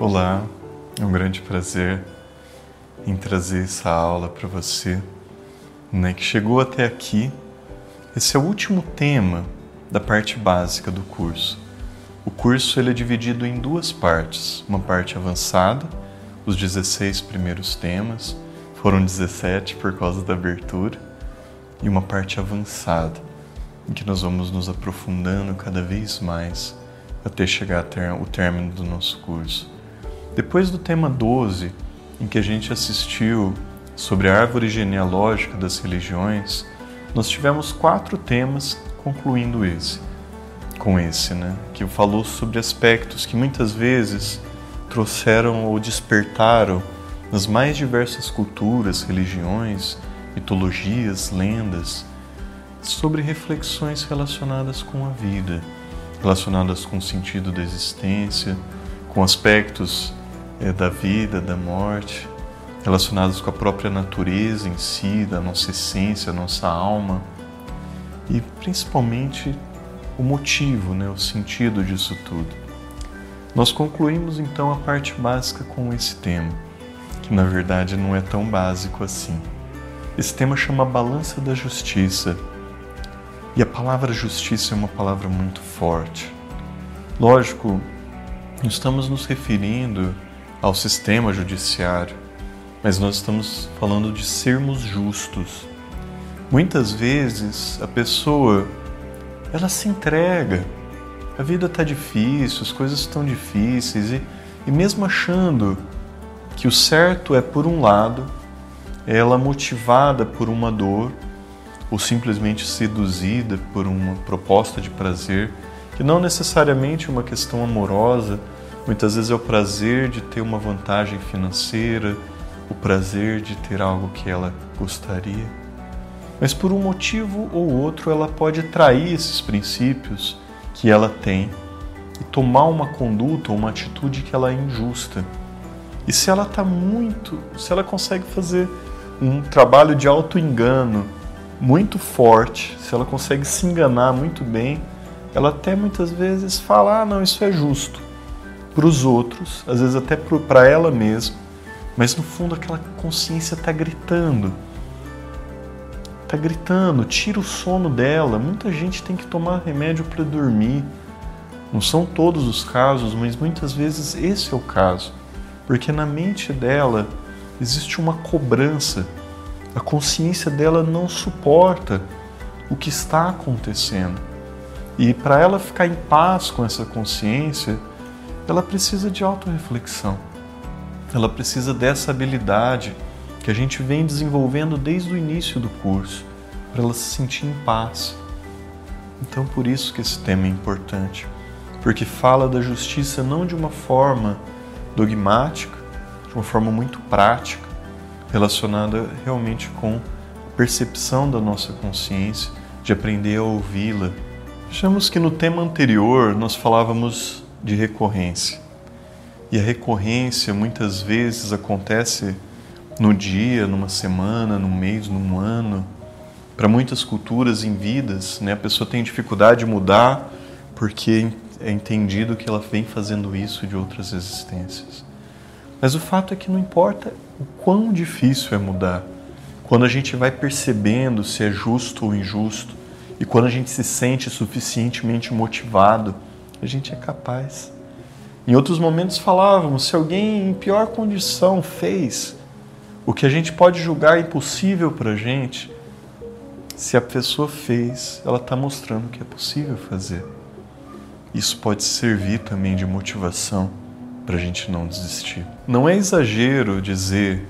Olá, é um grande prazer em trazer essa aula para você, né, que chegou até aqui. Esse é o último tema da parte básica do curso. O curso ele é dividido em duas partes, uma parte avançada, os 16 primeiros temas, foram 17 por causa da abertura, e uma parte avançada, em que nós vamos nos aprofundando cada vez mais até chegar ao término do nosso curso. Depois do tema 12, em que a gente assistiu sobre a árvore genealógica das religiões, nós tivemos quatro temas concluindo esse, com esse, né? Que falou sobre aspectos que muitas vezes trouxeram ou despertaram nas mais diversas culturas, religiões, mitologias, lendas, sobre reflexões relacionadas com a vida, relacionadas com o sentido da existência, com aspectos é, da vida, da morte, relacionados com a própria natureza em si, da nossa essência, nossa alma e principalmente o motivo, né, o sentido disso tudo. Nós concluímos então a parte básica com esse tema, que na verdade não é tão básico assim. Esse tema chama Balança da Justiça. E a palavra justiça é uma palavra muito forte. Lógico, estamos nos referindo ao sistema judiciário, mas nós estamos falando de sermos justos. Muitas vezes a pessoa ela se entrega, a vida está difícil, as coisas estão difíceis e, e mesmo achando que o certo é por um lado, ela motivada por uma dor ou simplesmente seduzida por uma proposta de prazer, que não necessariamente é uma questão amorosa, Muitas vezes é o prazer de ter uma vantagem financeira, o prazer de ter algo que ela gostaria. Mas por um motivo ou outro ela pode trair esses princípios que ela tem e tomar uma conduta ou uma atitude que ela é injusta. E se ela está muito, se ela consegue fazer um trabalho de auto-engano muito forte, se ela consegue se enganar muito bem, ela até muitas vezes fala: ah, não, isso é justo para os outros, às vezes até para ela mesma, mas no fundo aquela consciência está gritando. Está gritando, tira o sono dela. Muita gente tem que tomar remédio para dormir. Não são todos os casos, mas muitas vezes esse é o caso. Porque na mente dela existe uma cobrança. A consciência dela não suporta o que está acontecendo. E para ela ficar em paz com essa consciência, ela precisa de autorreflexão. Ela precisa dessa habilidade que a gente vem desenvolvendo desde o início do curso, para ela se sentir em paz. Então, por isso que esse tema é importante, porque fala da justiça não de uma forma dogmática, de uma forma muito prática, relacionada realmente com a percepção da nossa consciência, de aprender a ouvi-la. Vejamos que no tema anterior nós falávamos de recorrência. E a recorrência muitas vezes acontece no dia, numa semana, num mês, num ano. Para muitas culturas em vidas, né, a pessoa tem dificuldade de mudar porque é entendido que ela vem fazendo isso de outras existências. Mas o fato é que não importa o quão difícil é mudar, quando a gente vai percebendo se é justo ou injusto e quando a gente se sente suficientemente motivado a gente é capaz. Em outros momentos falávamos, se alguém em pior condição fez o que a gente pode julgar impossível para a gente, se a pessoa fez, ela está mostrando que é possível fazer. Isso pode servir também de motivação para a gente não desistir. Não é exagero dizer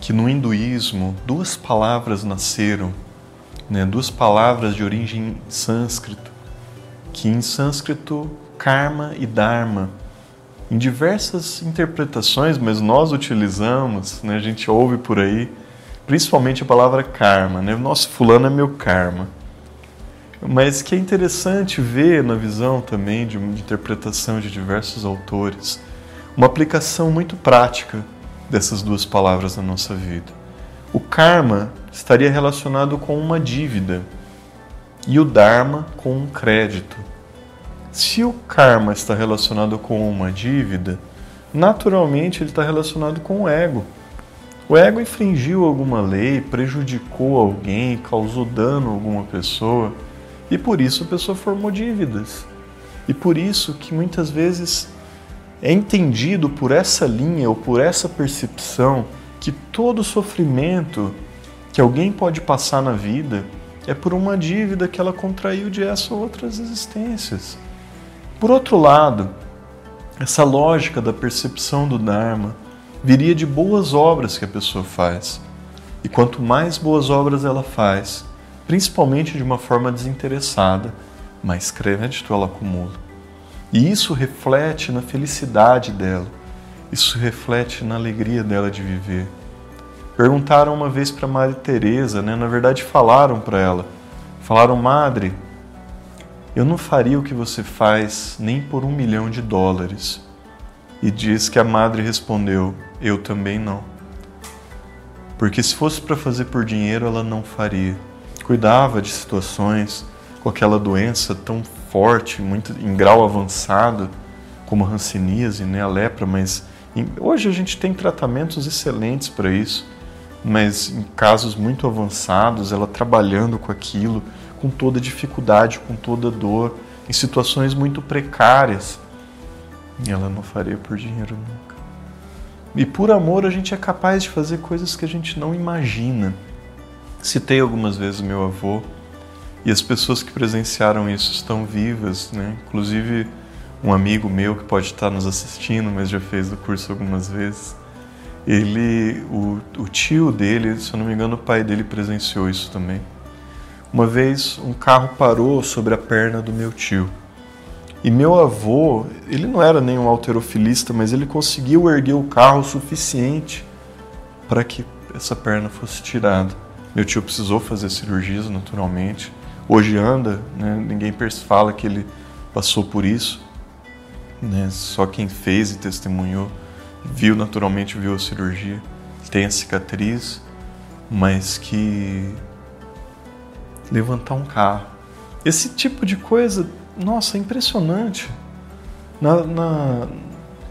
que no hinduísmo duas palavras nasceram, né, duas palavras de origem sânscrita, que em sânscrito karma e dharma, em diversas interpretações, mas nós utilizamos, né, a gente ouve por aí, principalmente a palavra karma, né? Nosso fulano é meu karma. Mas que é interessante ver na visão também de uma interpretação de diversos autores, uma aplicação muito prática dessas duas palavras na nossa vida. O karma estaria relacionado com uma dívida, e o Dharma com um crédito. Se o karma está relacionado com uma dívida, naturalmente ele está relacionado com o ego. O ego infringiu alguma lei, prejudicou alguém, causou dano a alguma pessoa e por isso a pessoa formou dívidas. E por isso que muitas vezes é entendido por essa linha ou por essa percepção que todo sofrimento que alguém pode passar na vida é por uma dívida que ela contraiu de essa ou outras existências. Por outro lado, essa lógica da percepção do Dharma viria de boas obras que a pessoa faz. E quanto mais boas obras ela faz, principalmente de uma forma desinteressada, mais crédito ela acumula. E isso reflete na felicidade dela, isso reflete na alegria dela de viver. Perguntaram uma vez para Maria Teresa, né? na verdade falaram para ela, falaram, Madre, eu não faria o que você faz nem por um milhão de dólares. E diz que a Madre respondeu, eu também não. Porque se fosse para fazer por dinheiro, ela não faria. Cuidava de situações com aquela doença tão forte, muito em grau avançado, como a hanseníase, né, a lepra, mas hoje a gente tem tratamentos excelentes para isso mas em casos muito avançados, ela trabalhando com aquilo, com toda dificuldade, com toda dor, em situações muito precárias, e ela não faria por dinheiro nunca. E por amor a gente é capaz de fazer coisas que a gente não imagina. Citei algumas vezes meu avô, e as pessoas que presenciaram isso estão vivas, né? Inclusive um amigo meu que pode estar nos assistindo, mas já fez o curso algumas vezes ele, o, o tio dele, se eu não me engano, o pai dele presenciou isso também. Uma vez um carro parou sobre a perna do meu tio. E meu avô, ele não era nenhum alterofilista, mas ele conseguiu erguer o carro o suficiente para que essa perna fosse tirada. Meu tio precisou fazer cirurgias naturalmente. Hoje anda, né? ninguém fala que ele passou por isso. Né? Só quem fez e testemunhou viu naturalmente viu a cirurgia, tem a cicatriz, mas que levantar um carro. Esse tipo de coisa, nossa, é impressionante. Na, na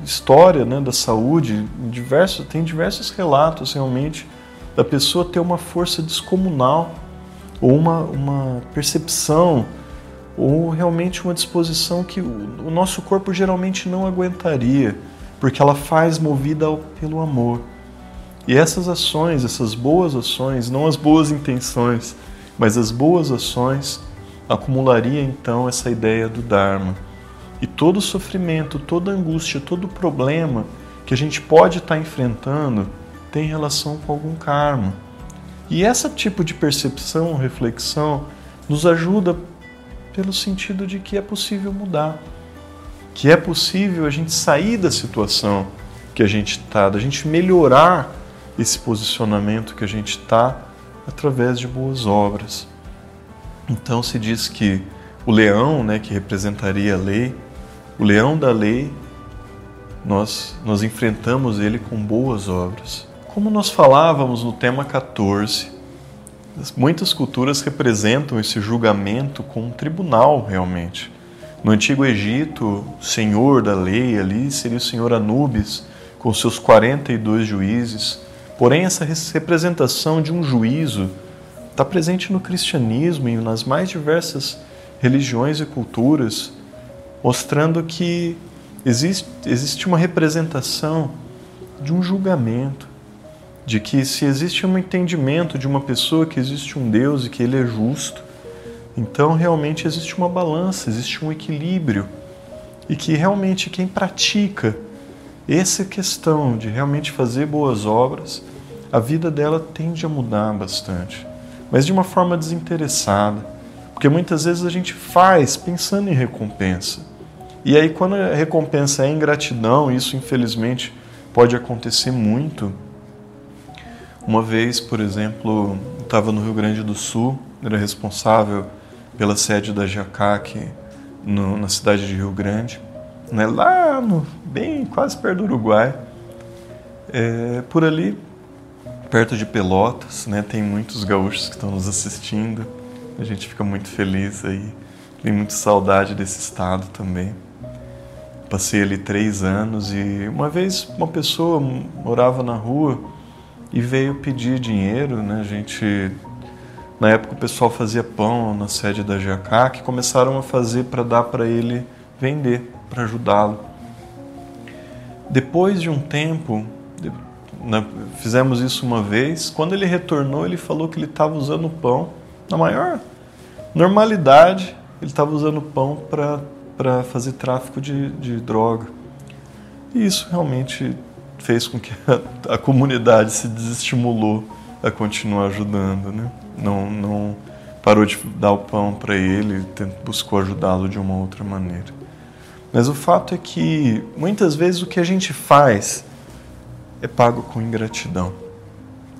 história né, da saúde, diversos, tem diversos relatos realmente da pessoa ter uma força descomunal ou uma, uma percepção ou realmente uma disposição que o, o nosso corpo geralmente não aguentaria porque ela faz movida pelo amor. E essas ações, essas boas ações, não as boas intenções, mas as boas ações, acumularia então essa ideia do Dharma. E todo sofrimento, toda angústia, todo problema que a gente pode estar enfrentando tem relação com algum karma. E esse tipo de percepção, reflexão, nos ajuda pelo sentido de que é possível mudar que é possível a gente sair da situação que a gente está, da gente melhorar esse posicionamento que a gente está através de boas obras. Então se diz que o leão, né, que representaria a lei, o leão da lei, nós, nós enfrentamos ele com boas obras. Como nós falávamos no tema 14, muitas culturas representam esse julgamento com um tribunal realmente. No Antigo Egito, o senhor da lei ali seria o senhor Anubis, com seus 42 juízes. Porém, essa representação de um juízo está presente no cristianismo e nas mais diversas religiões e culturas, mostrando que existe, existe uma representação de um julgamento, de que se existe um entendimento de uma pessoa que existe um Deus e que ele é justo, então, realmente existe uma balança, existe um equilíbrio e que realmente quem pratica essa questão de realmente fazer boas obras, a vida dela tende a mudar bastante, mas de uma forma desinteressada, porque muitas vezes a gente faz pensando em recompensa. E aí, quando a recompensa é ingratidão, isso infelizmente pode acontecer muito. Uma vez, por exemplo, estava no Rio Grande do Sul, era responsável pela sede da JACAC na cidade de Rio Grande, né, lá no, bem quase perto do Uruguai. É, por ali, perto de Pelotas, né, tem muitos gaúchos que estão nos assistindo. A gente fica muito feliz aí, tem muita saudade desse estado também. Passei ali três anos e uma vez uma pessoa morava na rua e veio pedir dinheiro, né? A gente na época o pessoal fazia pão na sede da GAK, que começaram a fazer para dar para ele vender, para ajudá-lo. Depois de um tempo, né, fizemos isso uma vez. Quando ele retornou, ele falou que ele estava usando pão na maior normalidade. Ele estava usando pão para fazer tráfico de, de droga. E isso realmente fez com que a, a comunidade se desestimulou a continuar ajudando, né? Não, não parou de dar o pão para ele, buscou ajudá-lo de uma outra maneira. Mas o fato é que muitas vezes o que a gente faz é pago com ingratidão.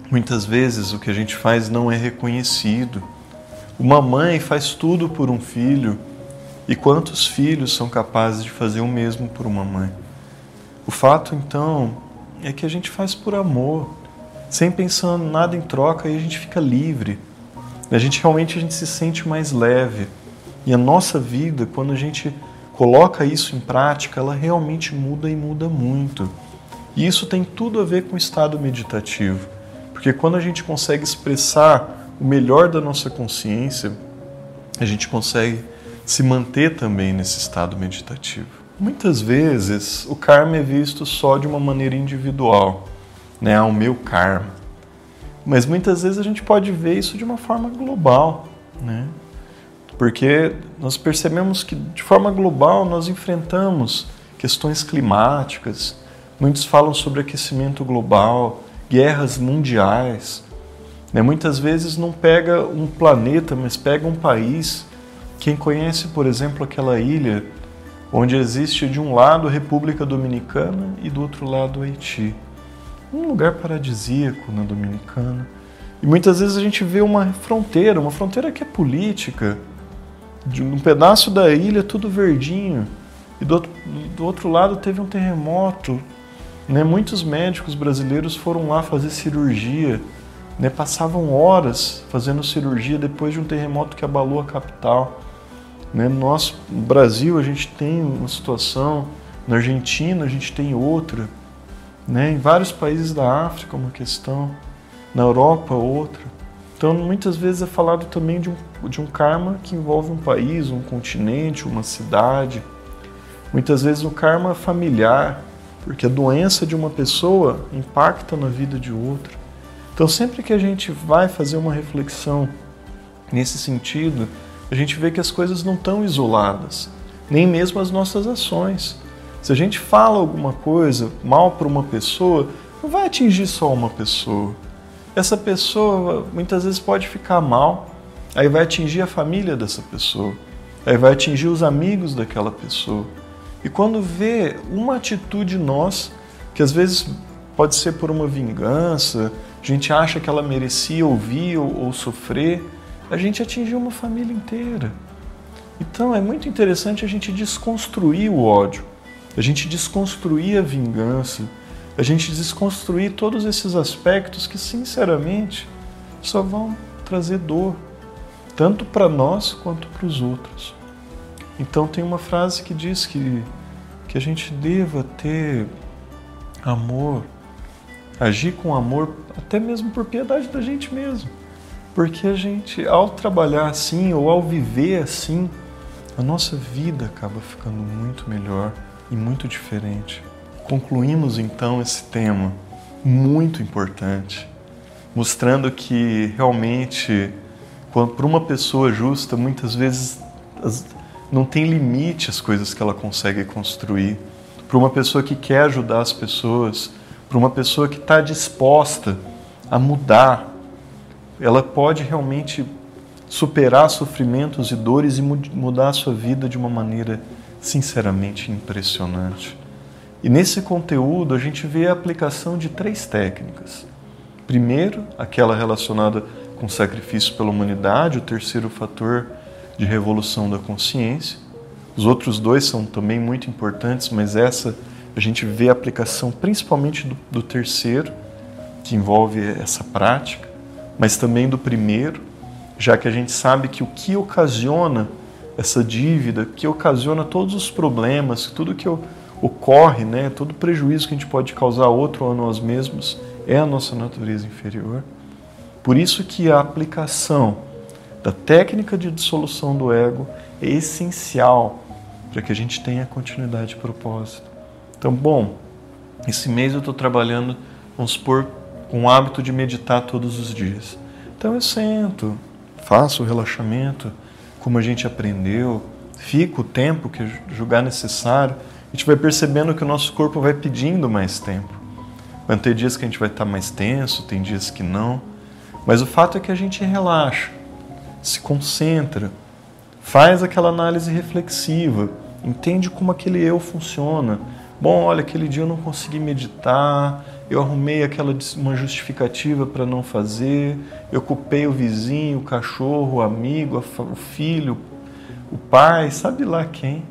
Muitas vezes o que a gente faz não é reconhecido. Uma mãe faz tudo por um filho, e quantos filhos são capazes de fazer o mesmo por uma mãe? O fato então é que a gente faz por amor, sem pensar nada em troca, e a gente fica livre. A gente realmente a gente se sente mais leve. E a nossa vida, quando a gente coloca isso em prática, ela realmente muda e muda muito. E isso tem tudo a ver com o estado meditativo. Porque quando a gente consegue expressar o melhor da nossa consciência, a gente consegue se manter também nesse estado meditativo. Muitas vezes o karma é visto só de uma maneira individual, né? O meu karma. Mas muitas vezes a gente pode ver isso de uma forma global, né? Porque nós percebemos que de forma global nós enfrentamos questões climáticas, muitos falam sobre aquecimento global, guerras mundiais. Né? Muitas vezes não pega um planeta, mas pega um país. Quem conhece, por exemplo, aquela ilha onde existe de um lado a República Dominicana e do outro lado Haiti um lugar paradisíaco na Dominicana. E muitas vezes a gente vê uma fronteira, uma fronteira que é política, de um pedaço da ilha tudo verdinho, e do outro, do outro lado teve um terremoto. Né? Muitos médicos brasileiros foram lá fazer cirurgia, né? passavam horas fazendo cirurgia depois de um terremoto que abalou a capital. Né? No nosso Brasil a gente tem uma situação, na Argentina a gente tem outra. Né? Em vários países da África, uma questão, na Europa, outra. Então, muitas vezes é falado também de um, de um karma que envolve um país, um continente, uma cidade. Muitas vezes um karma familiar, porque a doença de uma pessoa impacta na vida de outra. Então, sempre que a gente vai fazer uma reflexão nesse sentido, a gente vê que as coisas não estão isoladas, nem mesmo as nossas ações. Se a gente fala alguma coisa mal para uma pessoa, não vai atingir só uma pessoa. Essa pessoa muitas vezes pode ficar mal, aí vai atingir a família dessa pessoa, aí vai atingir os amigos daquela pessoa. E quando vê uma atitude nossa, que às vezes pode ser por uma vingança, a gente acha que ela merecia ouvir ou, ou sofrer, a gente atingiu uma família inteira. Então é muito interessante a gente desconstruir o ódio a gente desconstruir a vingança, a gente desconstruir todos esses aspectos que, sinceramente, só vão trazer dor, tanto para nós quanto para os outros. Então, tem uma frase que diz que, que a gente deva ter amor, agir com amor, até mesmo por piedade da gente mesmo. Porque a gente, ao trabalhar assim ou ao viver assim, a nossa vida acaba ficando muito melhor e muito diferente. Concluímos então esse tema muito importante, mostrando que realmente, para uma pessoa justa, muitas vezes não tem limite as coisas que ela consegue construir. Para uma pessoa que quer ajudar as pessoas, para uma pessoa que está disposta a mudar, ela pode realmente superar sofrimentos e dores e mudar a sua vida de uma maneira sinceramente impressionante. E nesse conteúdo a gente vê a aplicação de três técnicas. Primeiro, aquela relacionada com sacrifício pela humanidade, o terceiro fator de revolução da consciência. Os outros dois são também muito importantes, mas essa a gente vê a aplicação principalmente do, do terceiro, que envolve essa prática, mas também do primeiro, já que a gente sabe que o que ocasiona essa dívida que ocasiona todos os problemas, tudo que ocorre, né, todo prejuízo que a gente pode causar a outro ou a nós mesmos, é a nossa natureza inferior. Por isso que a aplicação da técnica de dissolução do ego é essencial para que a gente tenha continuidade de propósito. Então, bom, esse mês eu estou trabalhando, vamos supor, com o hábito de meditar todos os dias. Então eu sento, faço o relaxamento, como a gente aprendeu, fica o tempo que julgar necessário, a gente vai percebendo que o nosso corpo vai pedindo mais tempo. Vai ter dias que a gente vai estar mais tenso, tem dias que não. Mas o fato é que a gente relaxa, se concentra, faz aquela análise reflexiva, entende como aquele eu funciona. Bom, olha, aquele dia eu não consegui meditar, eu arrumei aquela uma justificativa para não fazer, eu culpei o vizinho, o cachorro, o amigo, o filho, o pai, sabe lá quem.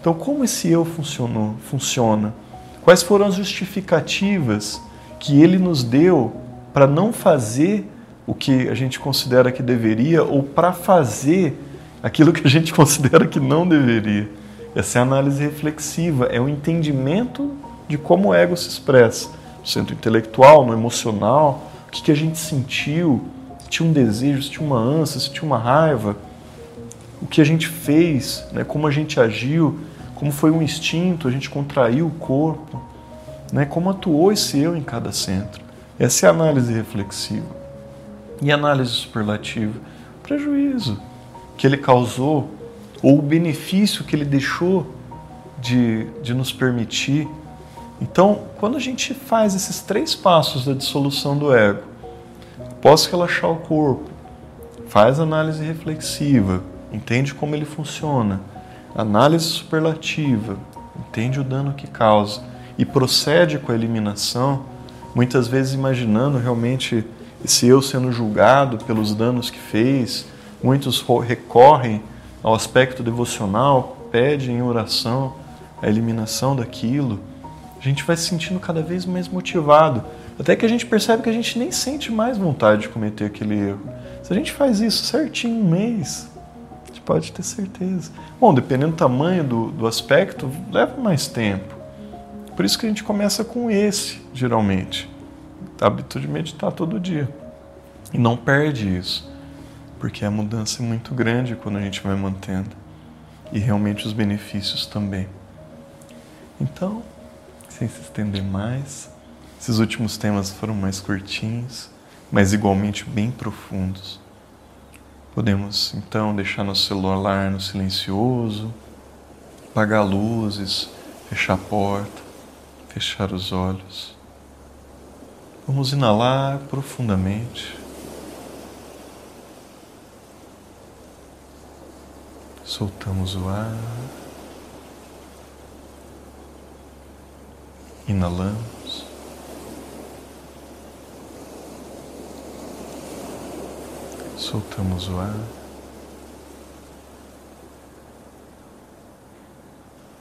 Então, como esse eu funcionou, funciona? Quais foram as justificativas que ele nos deu para não fazer o que a gente considera que deveria ou para fazer aquilo que a gente considera que não deveria? Essa é a análise reflexiva, é o entendimento de como o ego se expressa centro intelectual, no emocional, o que, que a gente sentiu, se tinha um desejo, se tinha uma ânsia, se tinha uma raiva, o que a gente fez, né, como a gente agiu, como foi um instinto, a gente contraiu o corpo, né, como atuou esse eu em cada centro. Essa é a análise reflexiva. E análise superlativa? O prejuízo que ele causou ou o benefício que ele deixou de, de nos permitir então, quando a gente faz esses três passos da dissolução do ego, posso relaxar o corpo, faz análise reflexiva, entende como ele funciona, análise superlativa, entende o dano que causa e procede com a eliminação, muitas vezes imaginando realmente esse eu sendo julgado pelos danos que fez, muitos recorrem ao aspecto devocional, pedem em oração a eliminação daquilo a gente vai se sentindo cada vez mais motivado. Até que a gente percebe que a gente nem sente mais vontade de cometer aquele erro. Se a gente faz isso certinho um mês, a gente pode ter certeza. Bom, dependendo do tamanho do, do aspecto, leva mais tempo. Por isso que a gente começa com esse, geralmente. Hábito de meditar todo dia. E não perde isso. Porque a mudança é muito grande quando a gente vai mantendo. E realmente os benefícios também. Então, sem se estender mais. Esses últimos temas foram mais curtinhos, mas igualmente bem profundos. Podemos então deixar nosso celular no silencioso, apagar luzes, fechar a porta, fechar os olhos. Vamos inalar profundamente. Soltamos o ar. Inalamos. Soltamos o ar.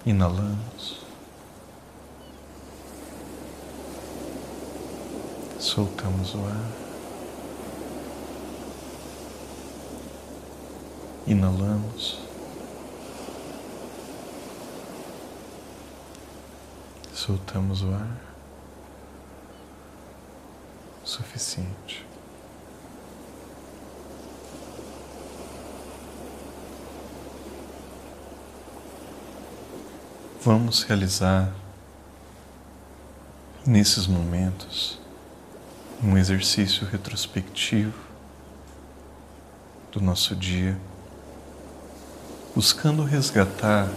Inalamos. Soltamos o ar. Inalamos. Soltamos o ar suficiente. Vamos realizar nesses momentos um exercício retrospectivo do nosso dia, buscando resgatar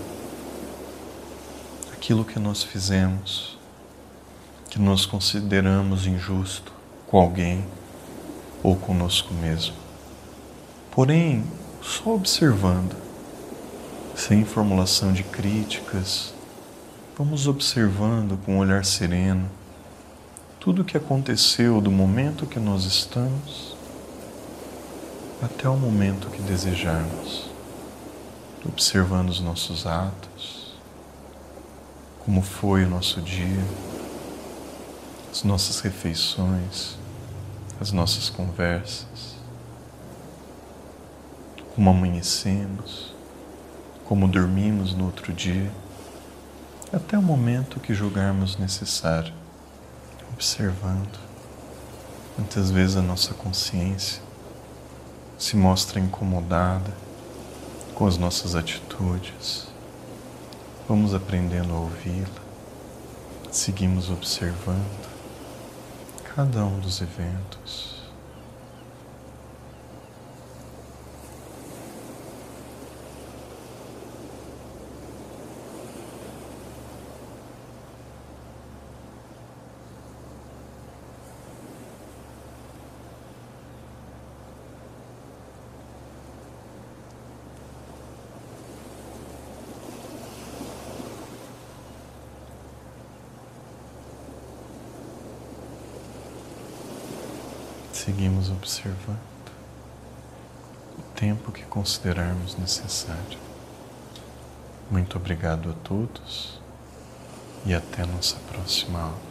aquilo que nós fizemos, que nós consideramos injusto com alguém ou conosco mesmo. Porém, só observando, sem formulação de críticas, vamos observando com um olhar sereno tudo o que aconteceu do momento que nós estamos até o momento que desejarmos, observando os nossos atos, como foi o nosso dia, as nossas refeições, as nossas conversas, como amanhecemos, como dormimos no outro dia, até o momento que julgarmos necessário, observando. Muitas vezes a nossa consciência se mostra incomodada com as nossas atitudes. Vamos aprendendo a ouvi-la, seguimos observando cada um dos eventos. observando o tempo que considerarmos necessário. Muito obrigado a todos e até nossa próxima aula.